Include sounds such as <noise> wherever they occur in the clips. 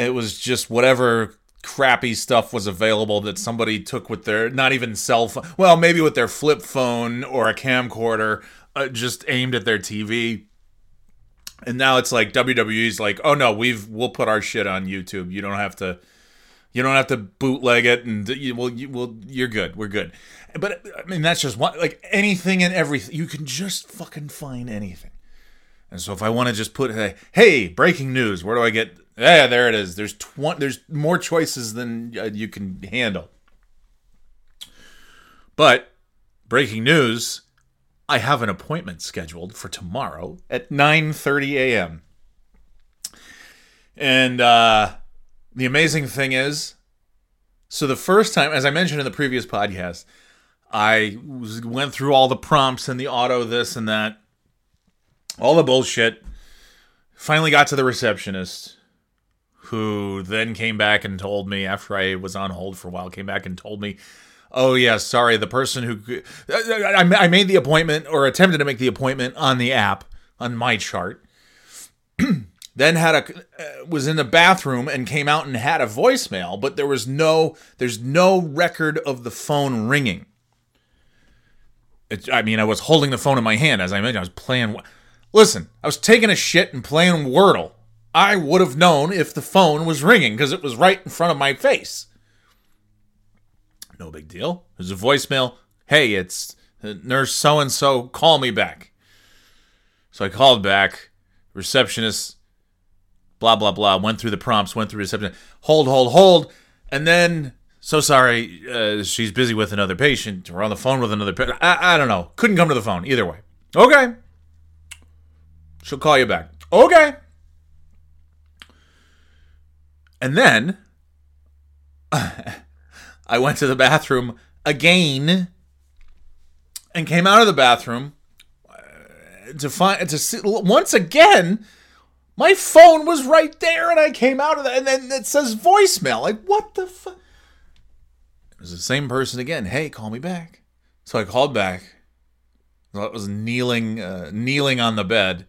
it was just whatever crappy stuff was available that somebody took with their not even cell phone, well, maybe with their flip phone or a camcorder, uh, just aimed at their TV. And now it's like WWE's like, oh no, we've we'll put our shit on YouTube. You don't have to, you don't have to bootleg it, and you will, you will, you're good. We're good. But I mean, that's just one like anything and everything. You can just fucking find anything. And so if I want to just put, hey, hey, breaking news, where do I get? Yeah, there it is. There's twenty. There's more choices than uh, you can handle. But breaking news, I have an appointment scheduled for tomorrow at 9:30 a.m. And uh, the amazing thing is, so the first time, as I mentioned in the previous podcast, I was, went through all the prompts and the auto this and that all the bullshit. Finally got to the receptionist, who then came back and told me after I was on hold for a while, came back and told me, "Oh yeah, sorry, the person who I made the appointment or attempted to make the appointment on the app on MyChart." <clears throat> then had a uh, was in the bathroom and came out and had a voicemail, but there was no there's no record of the phone ringing. I mean, I was holding the phone in my hand as I mentioned. I was playing. Listen, I was taking a shit and playing Wordle. I would have known if the phone was ringing because it was right in front of my face. No big deal. There's a voicemail. Hey, it's nurse so and so. Call me back. So I called back. Receptionist, blah, blah, blah. Went through the prompts, went through reception. Hold, hold, hold. And then, so sorry, uh, she's busy with another patient or on the phone with another patient. I, I don't know. Couldn't come to the phone either way. Okay. She'll call you back. Okay. And then <laughs> I went to the bathroom again and came out of the bathroom uh, to find to see once again my phone was right there and I came out of that and then it says voicemail. Like what the fuck? It was the same person again. Hey, call me back. So I called back. I was kneeling uh, kneeling on the bed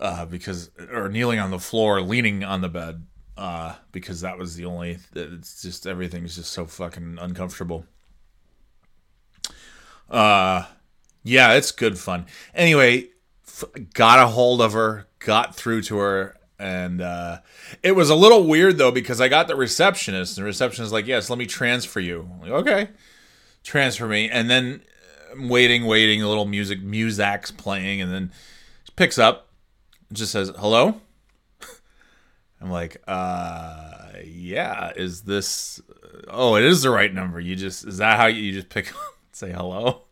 uh, because or kneeling on the floor, leaning on the bed uh, because that was the only. It's just everything's just so fucking uncomfortable. Uh, yeah, it's good fun. Anyway, f- got a hold of her, got through to her, and uh, it was a little weird though because I got the receptionist, and the receptionist like, "Yes, let me transfer you." I'm like, okay, transfer me, and then I'm waiting, waiting. A little music, music's playing, and then picks up just says hello. I'm like, uh, yeah. Is this? Oh, it is the right number. You just is that how you, you just pick <laughs> up say hello?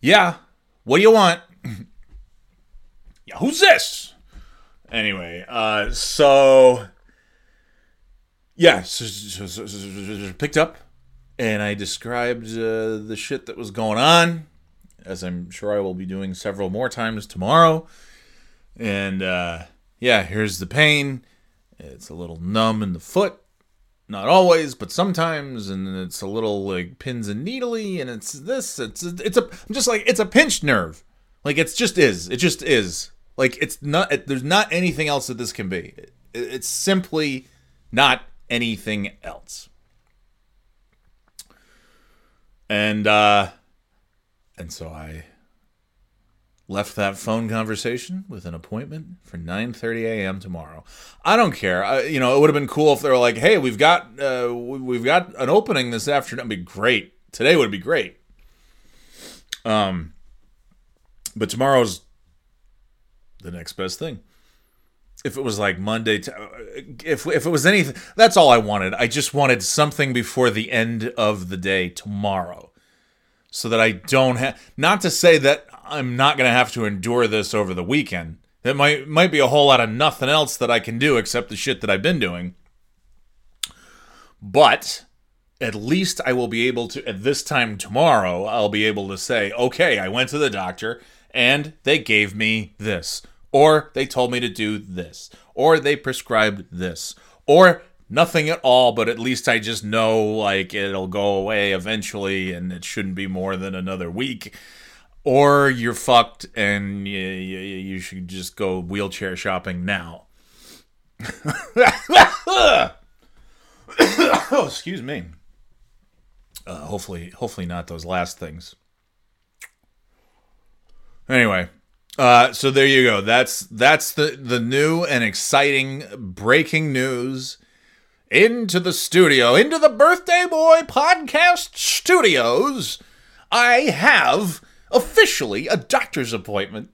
Yeah. What do you want? <clears throat> yeah. Who's this? Anyway, uh, so yeah, so, so, so, picked up, and I described uh, the shit that was going on, as I'm sure I will be doing several more times tomorrow. And uh, yeah, here's the pain. It's a little numb in the foot. Not always, but sometimes, and it's a little like pins and needly, and it's this. It's it's a I'm just like it's a pinched nerve. Like it's just is. It just is. Like it's not. It, there's not anything else that this can be. It, it's simply not anything else. And uh, and so I left that phone conversation with an appointment for 9:30 a.m. tomorrow. I don't care. I, you know, it would have been cool if they were like, "Hey, we've got uh, we've got an opening this afternoon." It'd be great. Today would be great. Um, but tomorrow's the next best thing. If it was like Monday, to, if if it was anything, that's all I wanted. I just wanted something before the end of the day tomorrow, so that I don't have. Not to say that I'm not going to have to endure this over the weekend. It might might be a whole lot of nothing else that I can do except the shit that I've been doing. But at least I will be able to at this time tomorrow I'll be able to say, "Okay, I went to the doctor and they gave me this." Or they told me to do this. Or they prescribed this. Or nothing at all, but at least I just know like it'll go away eventually and it shouldn't be more than another week. Or you're fucked and you, you, you should just go wheelchair shopping now. <coughs> oh, excuse me. Uh, hopefully, hopefully not those last things. Anyway, uh, so there you go. That's that's the the new and exciting breaking news into the studio, into the Birthday Boy podcast studios. I have officially a doctor's appointment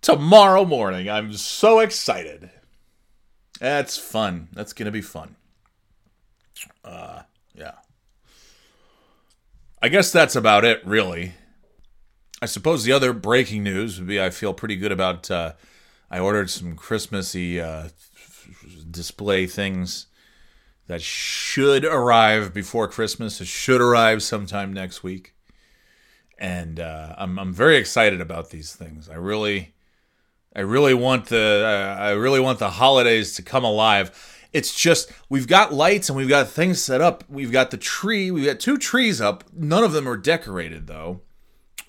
tomorrow morning. I'm so excited. That's fun. That's gonna be fun. Uh, yeah. I guess that's about it, really. I suppose the other breaking news would be I feel pretty good about. Uh, I ordered some Christmassy uh, display things that should arrive before Christmas. It should arrive sometime next week, and uh, I'm I'm very excited about these things. I really, I really want the I really want the holidays to come alive. It's just we've got lights and we've got things set up. We've got the tree. We've got two trees up. None of them are decorated though.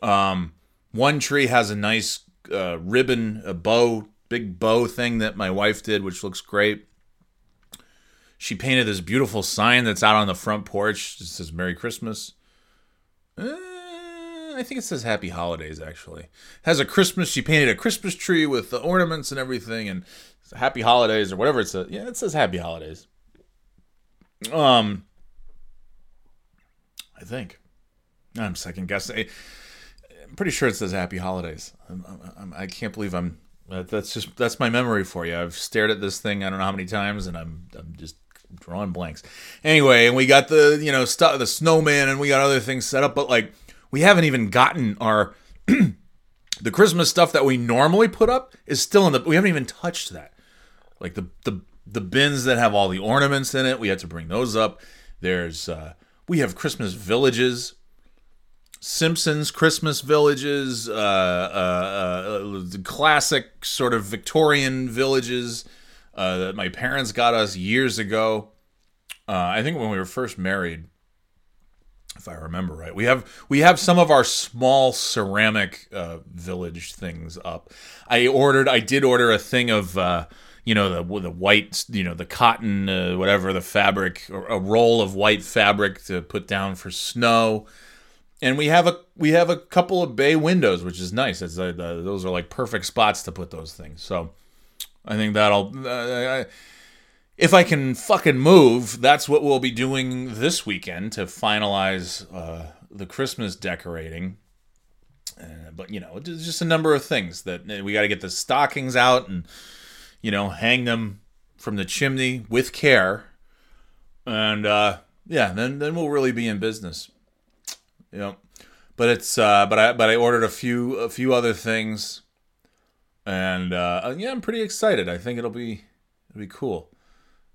Um, one tree has a nice uh, ribbon, a bow, big bow thing that my wife did, which looks great. She painted this beautiful sign that's out on the front porch. It says "Merry Christmas." Uh, I think it says "Happy Holidays." Actually, it has a Christmas. She painted a Christmas tree with the ornaments and everything, and "Happy Holidays" or whatever it says. Yeah, it says "Happy Holidays." Um, I think I'm second guessing. I'm pretty sure it says Happy Holidays. I'm, I'm, I can not believe I'm. That's just that's my memory for you. I've stared at this thing I don't know how many times, and I'm I'm just drawing blanks. Anyway, and we got the you know stuff the snowman, and we got other things set up, but like we haven't even gotten our <clears throat> the Christmas stuff that we normally put up is still in the. We haven't even touched that. Like the the the bins that have all the ornaments in it, we had to bring those up. There's uh, we have Christmas villages Simpsons Christmas villages, uh, uh, uh, classic sort of Victorian villages uh, that my parents got us years ago. Uh, I think when we were first married, if I remember right, we have we have some of our small ceramic uh, village things up. I ordered, I did order a thing of uh, you know the the white you know the cotton uh, whatever the fabric a roll of white fabric to put down for snow and we have a we have a couple of bay windows, which is nice. It's uh, those are like perfect spots to put those things. So I think that'll. Uh, I, if I can fucking move, that's what we'll be doing this weekend to finalize uh, the Christmas decorating. Uh, but you know, just a number of things that uh, we got to get the stockings out and you know hang them from the chimney with care, and uh, yeah, then then we'll really be in business. Yep. But it's uh, but I but I ordered a few a few other things, and uh, yeah, I'm pretty excited. I think it'll be it'll be cool.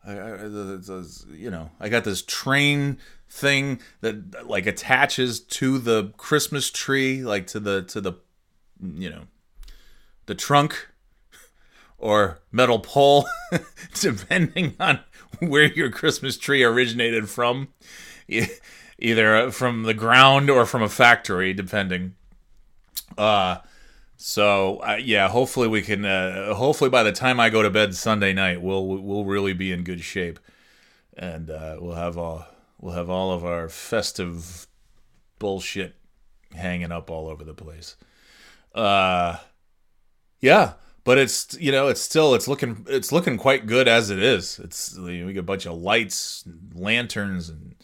I, I, you know, I got this train thing that like attaches to the Christmas tree, like to the to the you know the trunk or metal pole, <laughs> depending on where your Christmas tree originated from either from the ground or from a factory, depending. Uh, so uh, yeah, hopefully we can. Uh, hopefully by the time I go to bed Sunday night, we'll we'll really be in good shape, and uh, we'll have all we'll have all of our festive bullshit hanging up all over the place. Uh, yeah, but it's you know it's still it's looking it's looking quite good as it is. It's you know, we got a bunch of lights, lanterns, and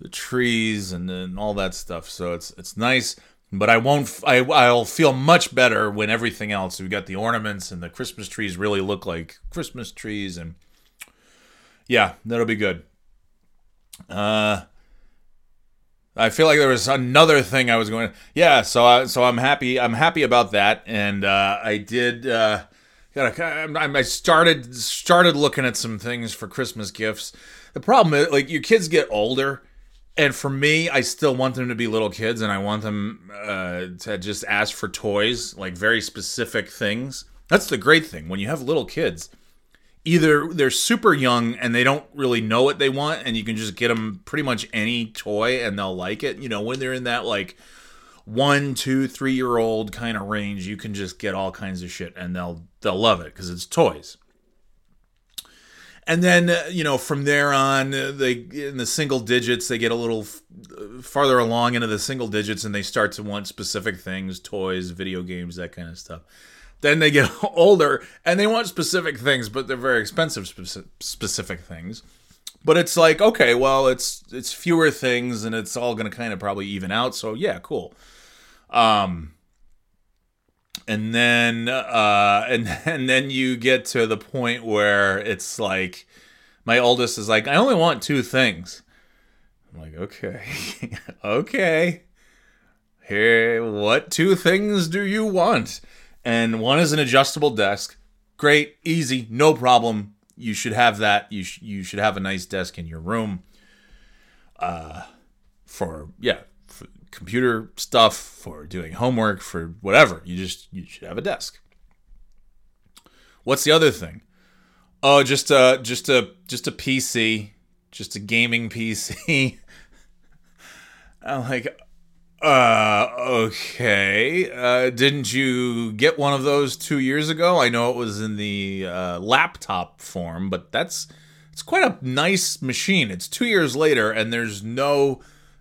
the trees and then all that stuff. So it's it's nice, but I won't. I I'll feel much better when everything else. We got the ornaments and the Christmas trees really look like Christmas trees, and yeah, that'll be good. Uh, I feel like there was another thing I was going. Yeah, so I, so I'm happy. I'm happy about that, and uh, I did. Uh, I started started looking at some things for Christmas gifts. The problem is, like, your kids get older, and for me, I still want them to be little kids, and I want them uh, to just ask for toys, like very specific things. That's the great thing when you have little kids. Either they're super young and they don't really know what they want, and you can just get them pretty much any toy and they'll like it. You know, when they're in that like one, two, three year old kind of range, you can just get all kinds of shit and they'll they'll love it because it's toys. And then uh, you know from there on, uh, they in the single digits they get a little f- farther along into the single digits and they start to want specific things, toys, video games, that kind of stuff. Then they get <laughs> older and they want specific things, but they're very expensive speci- specific things. But it's like okay, well it's it's fewer things and it's all going to kind of probably even out. So yeah, cool. Um, and then uh, and <laughs> and then you get to the point where it's like my oldest is like, I only want two things. I'm like, okay, <laughs> okay. Here, what two things do you want? And one is an adjustable desk. Great, easy, no problem. You should have that. You sh- you should have a nice desk in your room. Uh, for yeah, computer stuff, for doing homework, for whatever. You just you should have a desk. What's the other thing? Oh, just a just a just a PC, just a gaming PC. <laughs> I'm like, uh, okay. Uh, didn't you get one of those two years ago? I know it was in the uh, laptop form, but that's it's quite a nice machine. It's two years later, and there's no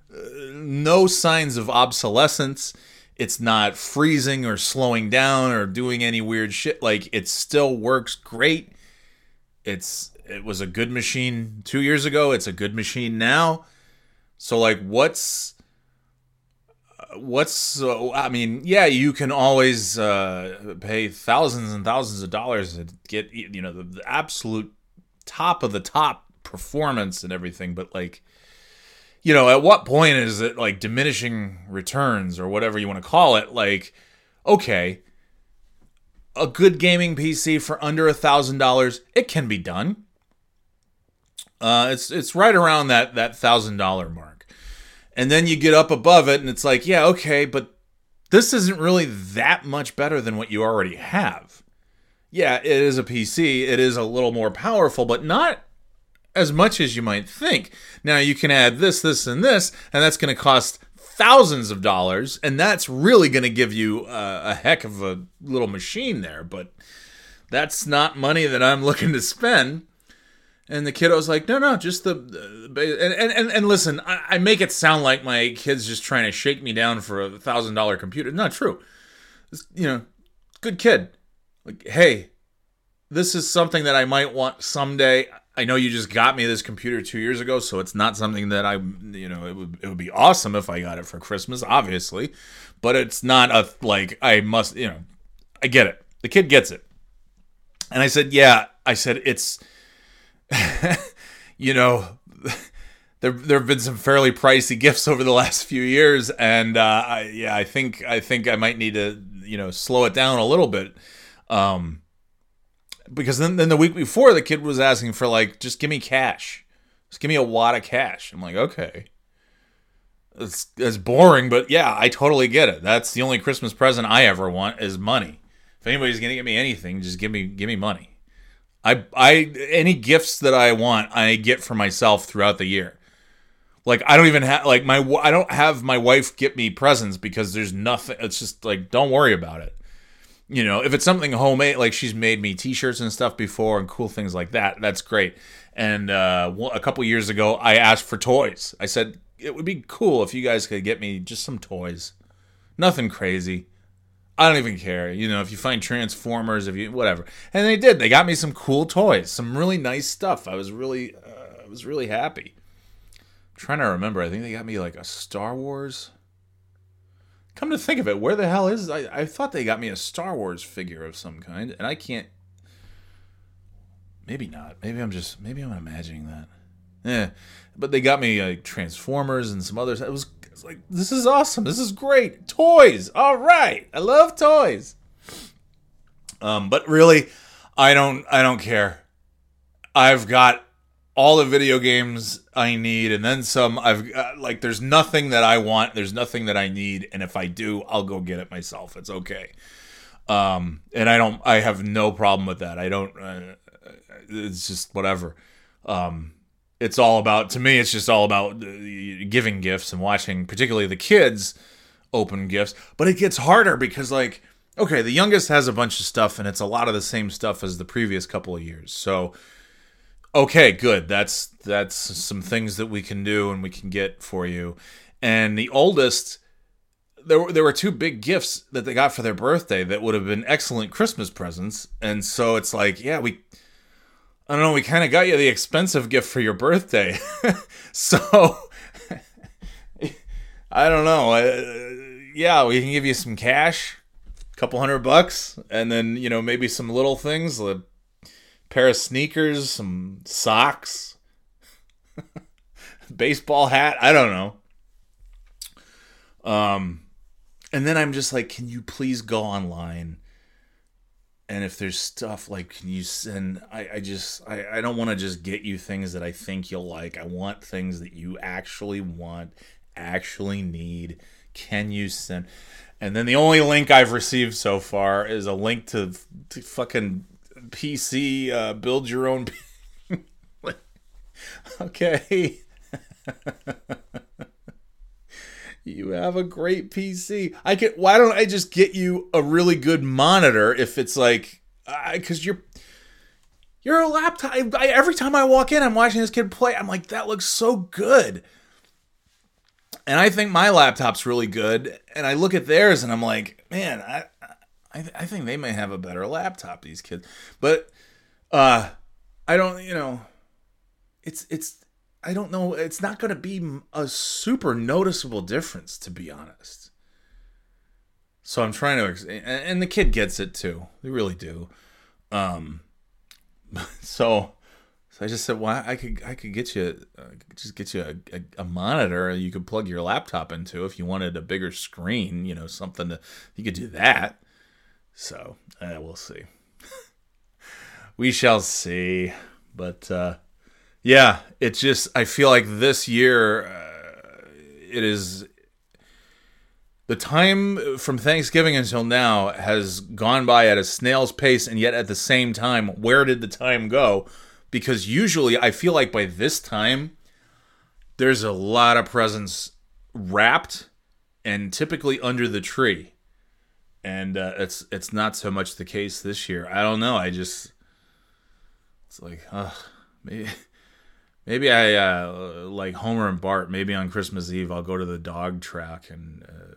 no signs of obsolescence. It's not freezing or slowing down or doing any weird shit. Like it still works great. It's it was a good machine 2 years ago. It's a good machine now. So like what's what's uh, I mean, yeah, you can always uh, pay thousands and thousands of dollars to get you know the, the absolute top of the top performance and everything, but like you know, at what point is it like diminishing returns or whatever you want to call it? Like, okay, a good gaming PC for under a thousand dollars, it can be done. Uh, it's it's right around that that thousand dollar mark, and then you get up above it, and it's like, yeah, okay, but this isn't really that much better than what you already have. Yeah, it is a PC. It is a little more powerful, but not as much as you might think. Now you can add this, this, and this, and that's going to cost thousands of dollars, and that's really going to give you uh, a heck of a little machine there. But that's not money that I'm <laughs> looking to spend. And the kiddo's like, no, no, just the, the and, and and listen, I, I, make it sound like my kid's just trying to shake me down for a thousand dollar computer. Not true. It's, you know, good kid. Like, hey, this is something that I might want someday. I know you just got me this computer two years ago, so it's not something that I, you know, it would it would be awesome if I got it for Christmas, obviously, but it's not a like I must, you know, I get it. The kid gets it, and I said, yeah, I said it's, <laughs> you know, <laughs> there there have been some fairly pricey gifts over the last few years, and uh, I, yeah, I think I think I might need to, you know, slow it down a little bit. Um, because then, then the week before the kid was asking for like just give me cash. Just give me a wad of cash. I'm like okay. It's, it's boring but yeah i totally get it. That's the only christmas present i ever want is money. If anybody's gonna get me anything just give me give me money. I i any gifts that i want i get for myself throughout the year. Like i don't even have like my i don't have my wife get me presents because there's nothing it's just like don't worry about it you know, if it's something homemade, like she's made me T-shirts and stuff before, and cool things like that, that's great. And uh, a couple years ago, I asked for toys. I said it would be cool if you guys could get me just some toys, nothing crazy. I don't even care. You know, if you find Transformers, if you whatever, and they did. They got me some cool toys, some really nice stuff. I was really, uh, I was really happy. I'm trying to remember. I think they got me like a Star Wars Come to think of it, where the hell is I? I thought they got me a Star Wars figure of some kind, and I can't. Maybe not. Maybe I'm just. Maybe I'm imagining that. Yeah, but they got me like Transformers and some others. It was, it was like this is awesome. This is great. Toys. All right. I love toys. Um, but really, I don't I don't care. I've got all the video games I need and then some. I've got, like there's nothing that I want, there's nothing that I need, and if I do, I'll go get it myself. It's okay. Um, and I don't I have no problem with that. I don't uh, it's just whatever. Um, it's all about to me it's just all about uh, giving gifts and watching particularly the kids open gifts, but it gets harder because like okay, the youngest has a bunch of stuff and it's a lot of the same stuff as the previous couple of years. So okay, good. That's that's some things that we can do and we can get for you. And the oldest there were, there were two big gifts that they got for their birthday that would have been excellent Christmas presents. And so it's like, yeah, we I don't know, we kind of got you the expensive gift for your birthday. <laughs> so <laughs> I don't know. Yeah, we can give you some cash, a couple hundred bucks, and then, you know, maybe some little things, pair of sneakers, some socks, <laughs> baseball hat, I don't know. Um and then I'm just like, can you please go online? And if there's stuff like, can you send? I, I just, I, I don't want to just get you things that I think you'll like. I want things that you actually want, actually need. Can you send? And then the only link I've received so far is a link to, to fucking PC uh, build your own. <laughs> okay. <laughs> you have a great PC. I can. Why don't I just get you a really good monitor if it's like, because you're you're a laptop. I, every time I walk in, I'm watching this kid play. I'm like, that looks so good. And I think my laptop's really good. And I look at theirs and I'm like, man, I I, I think they may have a better laptop. These kids, but uh, I don't. You know, it's it's I don't know. It's not going to be a super noticeable difference, to be honest. So I'm trying to, and the kid gets it too. They really do. Um, <laughs> so, so I just said, well, I could, I could get you, uh, just get you a, a, a, monitor you could plug your laptop into if you wanted a bigger screen. You know, something to, you could do that. So, uh, we'll see. we shall see. But uh, yeah, it's just I feel like this year uh, it is the time from Thanksgiving until now has gone by at a snail's pace, and yet at the same time, where did the time go? Because usually I feel like by this time, there's a lot of presents wrapped and typically under the tree, and uh, it's it's not so much the case this year. I don't know. I just it's like, uh, maybe <laughs> Maybe I uh, like Homer and Bart. Maybe on Christmas Eve I'll go to the dog track and uh,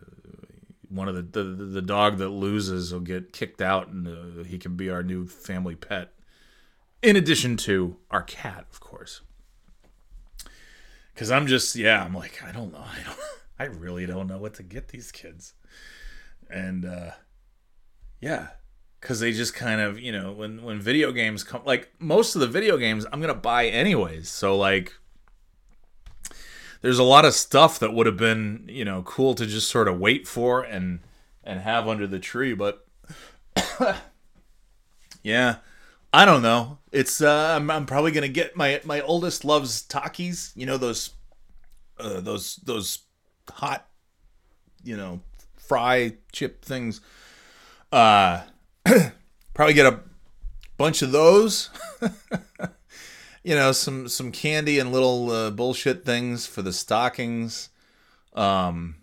one of the, the the dog that loses will get kicked out and uh, he can be our new family pet. In addition to our cat, of course. Cuz I'm just yeah, I'm like I don't know. <laughs> I don't I really don't know what to get these kids. And uh yeah, because they just kind of you know when when video games come like most of the video games i'm gonna buy anyways. So like there's a lot of stuff that would have been you know cool to just sort of wait for and and have under the tree but <coughs> yeah i don't know. It's uh i'm, I'm probably gonna get my my oldest loves takis you know those uh, those those hot you know fry chip things uh <clears throat> probably get a bunch of those. <laughs> you know, some some candy and little uh, bullshit things for the stockings. Um,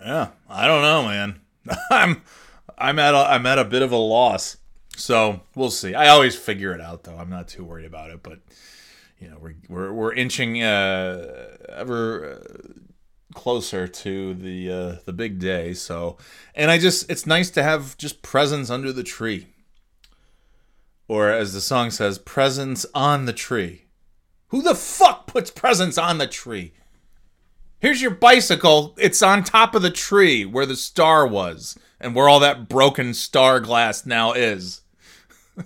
yeah, I don't know, man. <laughs> I'm I'm at a, I'm at a bit of a loss. So we'll see. I always figure it out, though. I'm not too worried about it. But you know, we're we're we're inching uh, ever. Uh, closer to the uh, the big day. So, and I just it's nice to have just presents under the tree, or as the song says, presents on the tree. Who the fuck puts presents on the tree? Here's your bicycle. It's on top of the tree where the star was and where all that broken star glass now is. <laughs>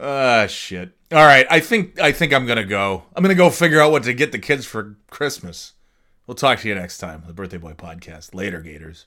Ah, shit. All right, I think I think I'm gonna go. I'm gonna go figure out what to get the kids for Christmas. We'll talk to you next time. The Birthday Boy Podcast. Later, Gators.